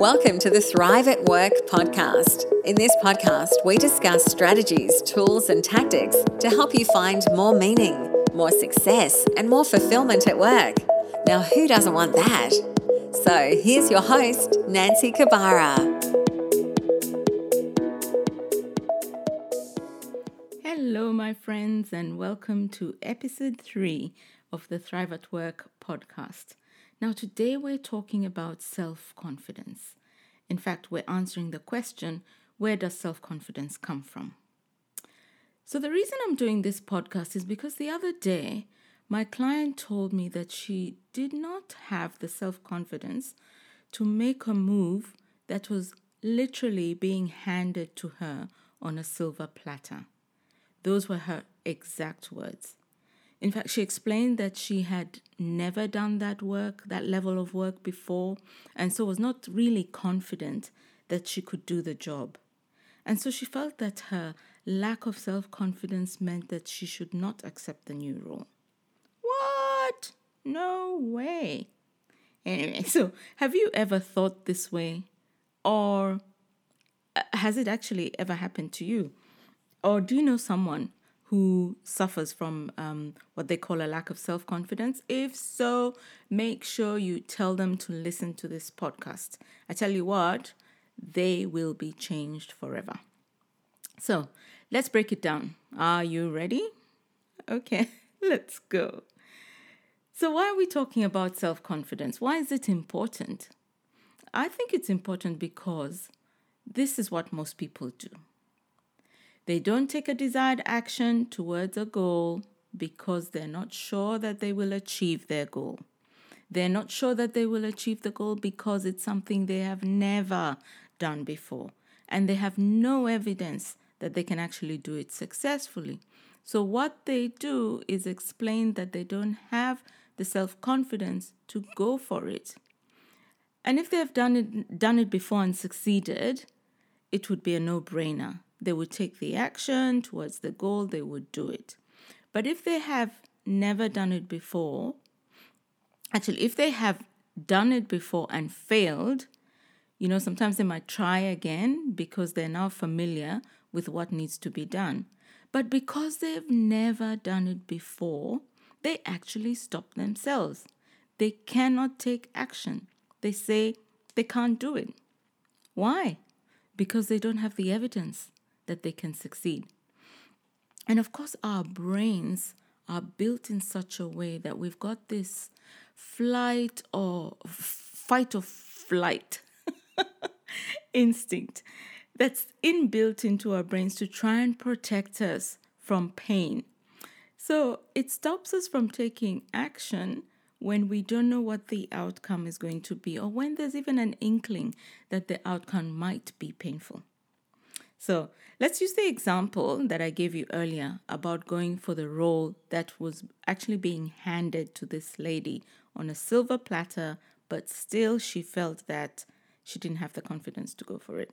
Welcome to the Thrive at Work podcast. In this podcast, we discuss strategies, tools, and tactics to help you find more meaning, more success, and more fulfillment at work. Now, who doesn't want that? So, here's your host, Nancy Kabara. Hello, my friends, and welcome to episode three of the Thrive at Work podcast. Now, today we're talking about self confidence. In fact, we're answering the question where does self confidence come from? So, the reason I'm doing this podcast is because the other day my client told me that she did not have the self confidence to make a move that was literally being handed to her on a silver platter. Those were her exact words. In fact, she explained that she had never done that work, that level of work before, and so was not really confident that she could do the job. And so she felt that her lack of self confidence meant that she should not accept the new role. What? No way. Anyway, so have you ever thought this way? Or uh, has it actually ever happened to you? Or do you know someone who suffers from um, what they call a lack of self confidence? If so, make sure you tell them to listen to this podcast. I tell you what, they will be changed forever. So let's break it down. Are you ready? Okay, let's go. So, why are we talking about self confidence? Why is it important? I think it's important because this is what most people do. They don't take a desired action towards a goal because they're not sure that they will achieve their goal. They're not sure that they will achieve the goal because it's something they have never done before and they have no evidence that they can actually do it successfully. So, what they do is explain that they don't have the self confidence to go for it. And if they have done it, done it before and succeeded, it would be a no brainer they would take the action towards the goal, they would do it. But if they have never done it before, actually, if they have done it before and failed, you know, sometimes they might try again because they're now familiar with what needs to be done. But because they've never done it before, they actually stop themselves. They cannot take action. They say they can't do it. Why? Because they don't have the evidence that they can succeed. And of course, our brains are built in such a way that we've got this flight or fight or flight instinct that's inbuilt into our brains to try and protect us from pain. So it stops us from taking action when we don't know what the outcome is going to be, or when there's even an inkling that the outcome might be painful. So let's use the example that I gave you earlier about going for the role that was actually being handed to this lady on a silver platter, but still she felt that she didn't have the confidence to go for it.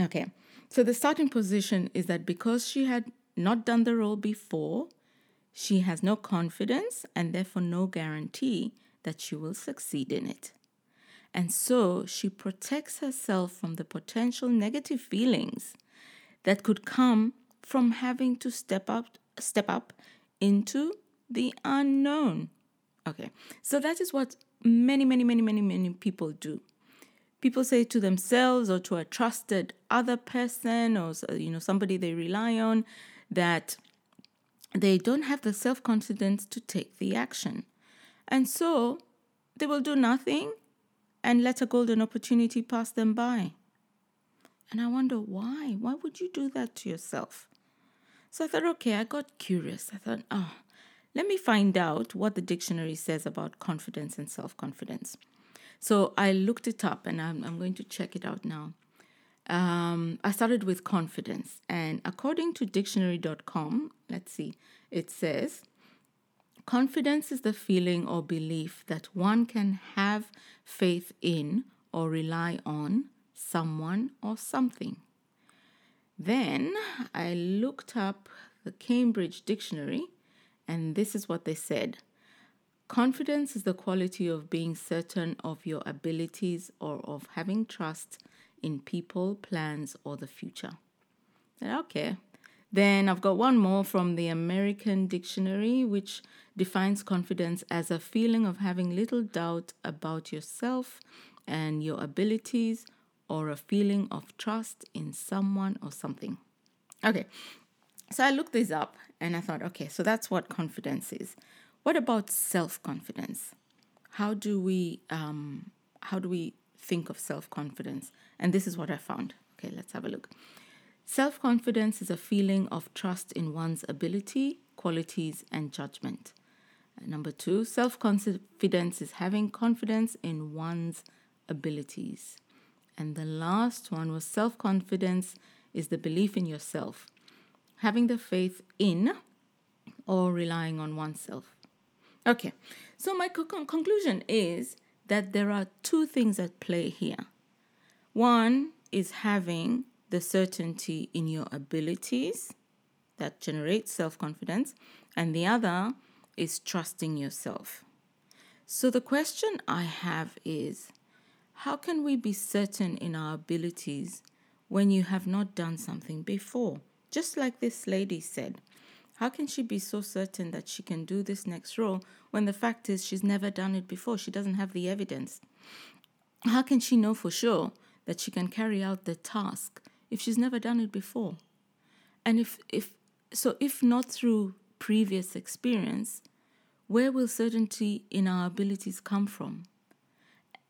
Okay, so the starting position is that because she had not done the role before, she has no confidence and therefore no guarantee that she will succeed in it. And so she protects herself from the potential negative feelings that could come from having to step up step up into the unknown. Okay. So that is what many many many many many people do. People say to themselves or to a trusted other person or you know somebody they rely on that they don't have the self-confidence to take the action. And so they will do nothing and let a golden opportunity pass them by. And I wonder why? Why would you do that to yourself? So I thought, okay, I got curious. I thought, oh, let me find out what the dictionary says about confidence and self confidence. So I looked it up and I'm, I'm going to check it out now. Um, I started with confidence, and according to dictionary.com, let's see, it says Confidence is the feeling or belief that one can have faith in or rely on someone or something. Then I looked up the Cambridge Dictionary, and this is what they said Confidence is the quality of being certain of your abilities or of having trust in people, plans, or the future. Okay. Then I've got one more from the American Dictionary, which defines confidence as a feeling of having little doubt about yourself and your abilities or a feeling of trust in someone or something. Okay, so I looked this up and I thought, okay, so that's what confidence is. What about self confidence? How do we um, how do we think of self confidence? And this is what I found. Okay, let's have a look. Self confidence is a feeling of trust in one's ability, qualities, and judgment. Number two, self confidence is having confidence in one's abilities. And the last one was self confidence is the belief in yourself, having the faith in or relying on oneself. Okay, so my co- conclusion is that there are two things at play here. One is having the certainty in your abilities that generates self confidence, and the other is trusting yourself. So the question I have is how can we be certain in our abilities when you have not done something before? Just like this lady said. How can she be so certain that she can do this next role when the fact is she's never done it before? She doesn't have the evidence. How can she know for sure that she can carry out the task if she's never done it before? And if, if so, if not through previous experience, where will certainty in our abilities come from?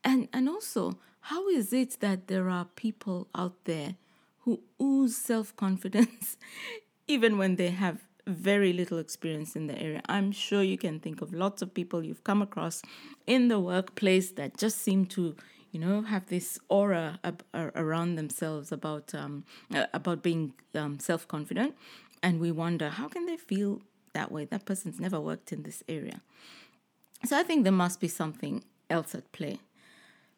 And, and also, how is it that there are people out there who ooze self confidence even when they have very little experience in the area? I'm sure you can think of lots of people you've come across in the workplace that just seem to you know have this aura ab- around themselves about um, uh, about being um, self confident and we wonder how can they feel that way that person's never worked in this area so i think there must be something else at play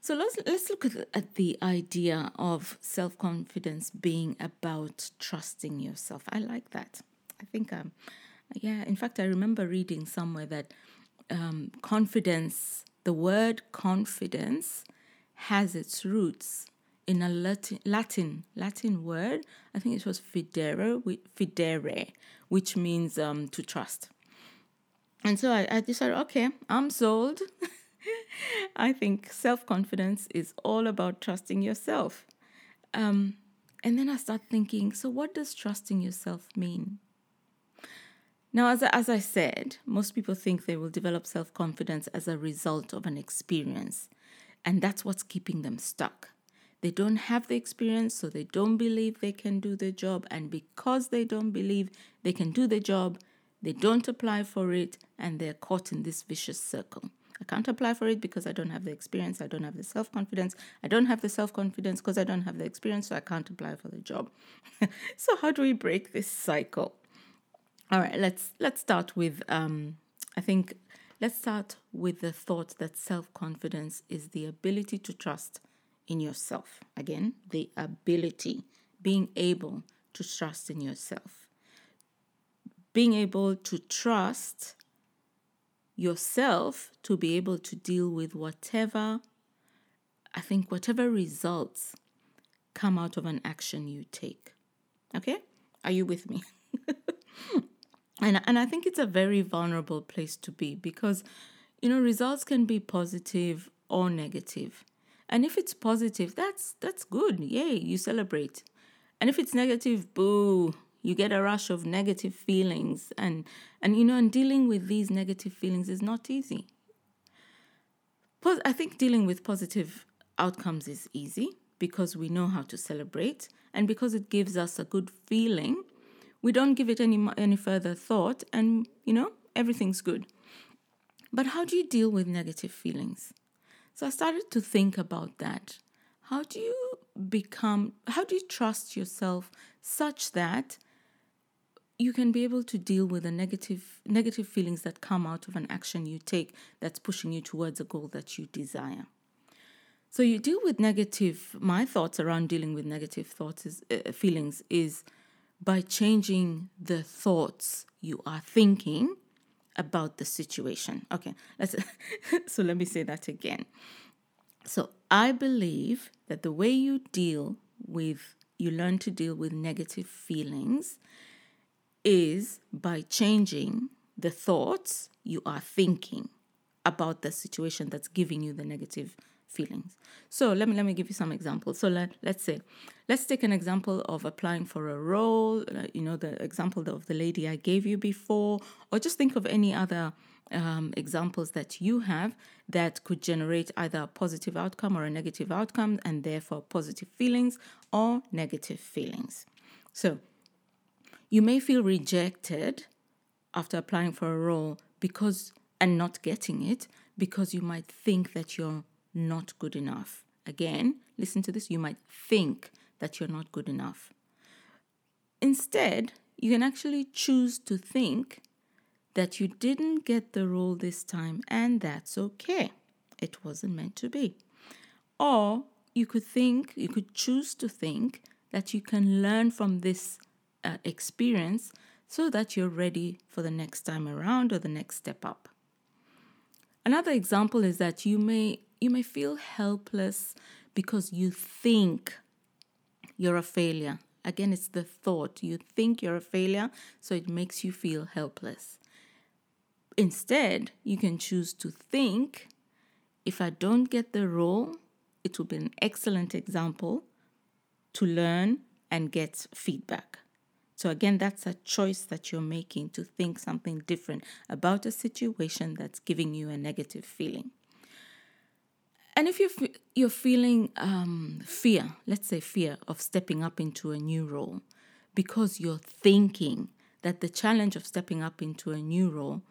so let's let's look at, at the idea of self confidence being about trusting yourself. I like that. I think um, yeah. In fact, I remember reading somewhere that um, confidence, the word confidence, has its roots in a Latin Latin Latin word. I think it was fidere, fidere, which means um, to trust. And so I, I decided, okay, I'm sold. I think self confidence is all about trusting yourself. Um, and then I start thinking, so what does trusting yourself mean? Now, as, as I said, most people think they will develop self confidence as a result of an experience, and that's what's keeping them stuck. They don't have the experience, so they don't believe they can do the job, and because they don't believe they can do the job, they don't apply for it, and they're caught in this vicious circle. I can't apply for it because I don't have the experience. I don't have the self confidence. I don't have the self confidence because I don't have the experience, so I can't apply for the job. so how do we break this cycle? All right, let's let's start with um, I think let's start with the thought that self confidence is the ability to trust in yourself. Again, the ability, being able to trust in yourself, being able to trust yourself to be able to deal with whatever, I think, whatever results come out of an action you take. Okay? Are you with me? and, and I think it's a very vulnerable place to be because, you know, results can be positive or negative. And if it's positive, that's that's good. Yay, you celebrate. And if it's negative, boo, you get a rush of negative feelings and and you know and dealing with these negative feelings is not easy i think dealing with positive outcomes is easy because we know how to celebrate and because it gives us a good feeling we don't give it any any further thought and you know everything's good. But how do you deal with negative feelings? So i started to think about that. How do you become how do you trust yourself such that you can be able to deal with the negative negative feelings that come out of an action you take that's pushing you towards a goal that you desire? So you deal with negative my thoughts around dealing with negative thoughts is uh, feelings is by changing the thoughts you are thinking about the situation. Okay, let's so let me say that again. So I believe that the way you deal with you learn to deal with negative feelings is by changing the thoughts you are thinking about the situation that's giving you the negative feelings. So let me let me give you some examples. So let let's say, let's take an example of applying for a role. You know, the example of the lady I gave you before, or just think of any other um, examples that you have that could generate either a positive outcome or a negative outcome, and therefore positive feelings or negative feelings. So you may feel rejected after applying for a role because and not getting it because you might think that you're not good enough. Again, listen to this. You might think that you're not good enough. Instead, you can actually choose to think that you didn't get the role this time and that's okay. It wasn't meant to be. Or you could think, you could choose to think that you can learn from this uh, experience so that you're ready for the next time around or the next step up. Another example is that you may you may feel helpless because you think you're a failure. Again, it's the thought. You think you're a failure, so it makes you feel helpless. Instead, you can choose to think if I don't get the role, it will be an excellent example to learn and get feedback. So, again, that's a choice that you're making to think something different about a situation that's giving you a negative feeling. And if you're, you're feeling um, fear, let's say fear of stepping up into a new role, because you're thinking that the challenge of stepping up into a new role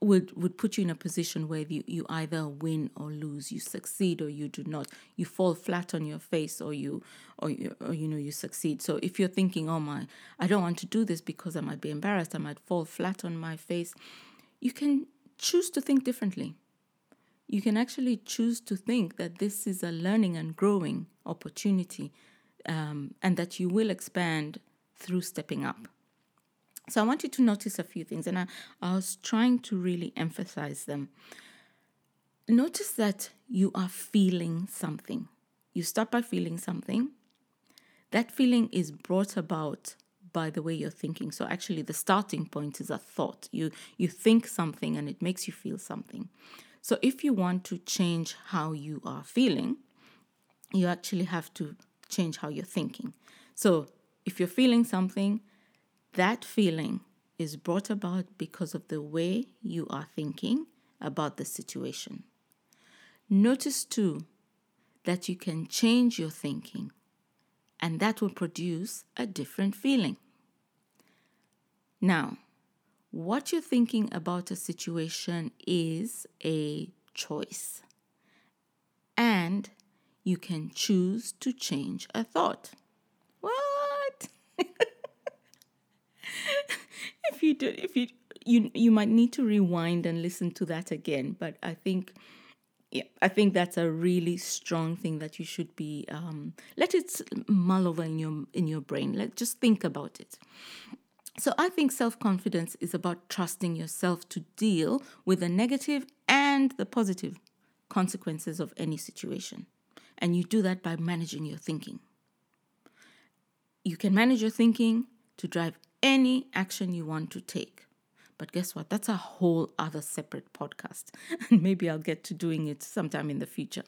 would would put you in a position where you, you either win or lose you succeed or you do not you fall flat on your face or you or you, or you know you succeed. So if you're thinking oh my i don't want to do this because i might be embarrassed i might fall flat on my face you can choose to think differently you can actually choose to think that this is a learning and growing opportunity um, and that you will expand through stepping up so I want you to notice a few things, and I, I was trying to really emphasize them. Notice that you are feeling something. You start by feeling something. That feeling is brought about by the way you're thinking. So actually the starting point is a thought. You you think something and it makes you feel something. So if you want to change how you are feeling, you actually have to change how you're thinking. So if you're feeling something, that feeling is brought about because of the way you are thinking about the situation. Notice too that you can change your thinking and that will produce a different feeling. Now, what you're thinking about a situation is a choice, and you can choose to change a thought. What? if you do, if you you you might need to rewind and listen to that again. But I think, yeah, I think that's a really strong thing that you should be um, let it mull over in your in your brain. Let just think about it. So I think self confidence is about trusting yourself to deal with the negative and the positive consequences of any situation. And you do that by managing your thinking. You can manage your thinking to drive any action you want to take. But guess what? That's a whole other separate podcast. And maybe I'll get to doing it sometime in the future.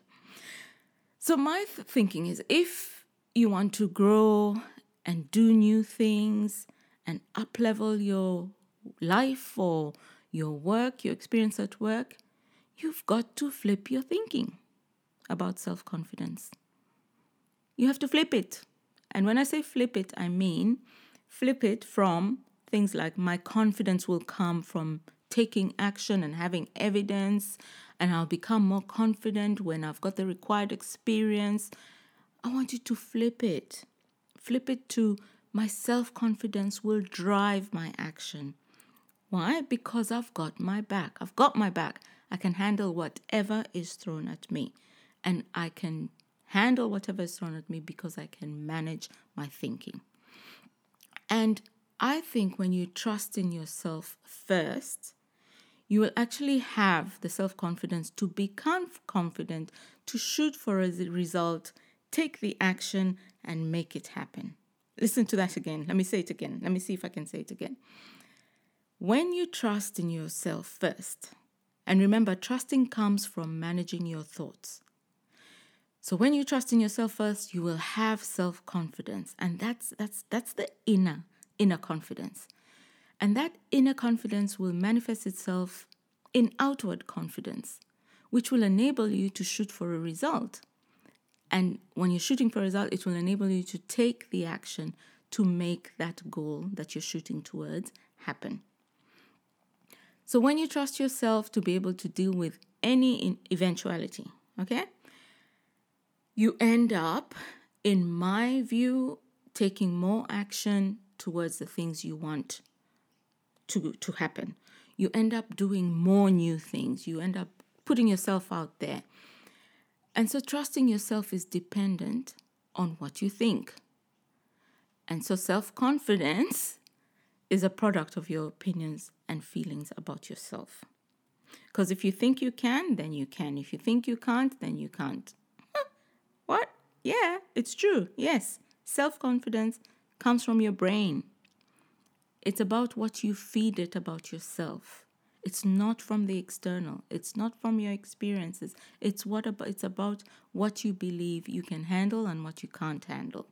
So, my th- thinking is if you want to grow and do new things and up level your life or your work, your experience at work, you've got to flip your thinking about self confidence. You have to flip it. And when I say flip it, I mean flip it from things like my confidence will come from taking action and having evidence, and I'll become more confident when I've got the required experience. I want you to flip it. Flip it to my self confidence will drive my action. Why? Because I've got my back. I've got my back. I can handle whatever is thrown at me. And I can handle whatever is thrown at me because I can manage my thinking. And I think when you trust in yourself first, you will actually have the self confidence to become confident, to shoot for a result, take the action, and make it happen. Listen to that again. Let me say it again. Let me see if I can say it again. When you trust in yourself first, and remember, trusting comes from managing your thoughts. So when you trust in yourself first, you will have self-confidence, and that's that's that's the inner inner confidence. And that inner confidence will manifest itself in outward confidence, which will enable you to shoot for a result. And when you're shooting for a result, it will enable you to take the action to make that goal that you're shooting towards happen. So when you trust yourself to be able to deal with any eventuality, okay, you end up, in my view, taking more action towards the things you want to, to happen. You end up doing more new things. You end up putting yourself out there. And so trusting yourself is dependent on what you think. And so self confidence is a product of your opinions and feelings about yourself. Because if you think you can, then you can. If you think you can't, then you can't. what? Yeah, it's true. Yes. Self confidence comes from your brain. It's about what you feed it about yourself. It's not from the external. It's not from your experiences. It's what about it's about what you believe you can handle and what you can't handle.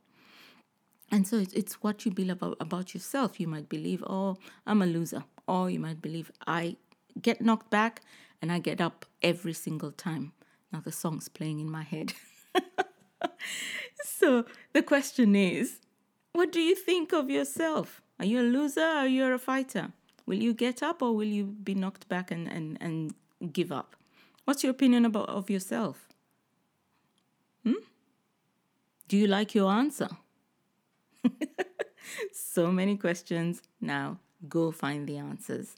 And so it's, it's what you believe about, about yourself. You might believe, oh, I'm a loser. Or you might believe, I get knocked back and I get up every single time. Now the song's playing in my head. so the question is, what do you think of yourself? Are you a loser or are you a fighter? Will you get up or will you be knocked back and, and, and give up? What's your opinion about of yourself? Hmm? Do you like your answer? so many questions. Now go find the answers.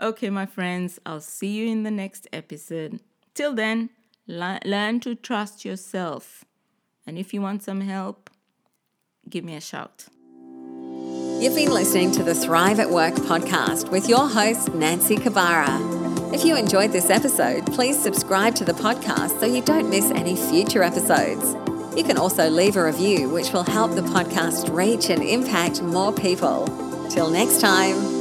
Okay, my friends, I'll see you in the next episode. Till then, la- learn to trust yourself. And if you want some help, give me a shout. You've been listening to the Thrive at Work podcast with your host, Nancy Kabara. If you enjoyed this episode, please subscribe to the podcast so you don't miss any future episodes. You can also leave a review, which will help the podcast reach and impact more people. Till next time.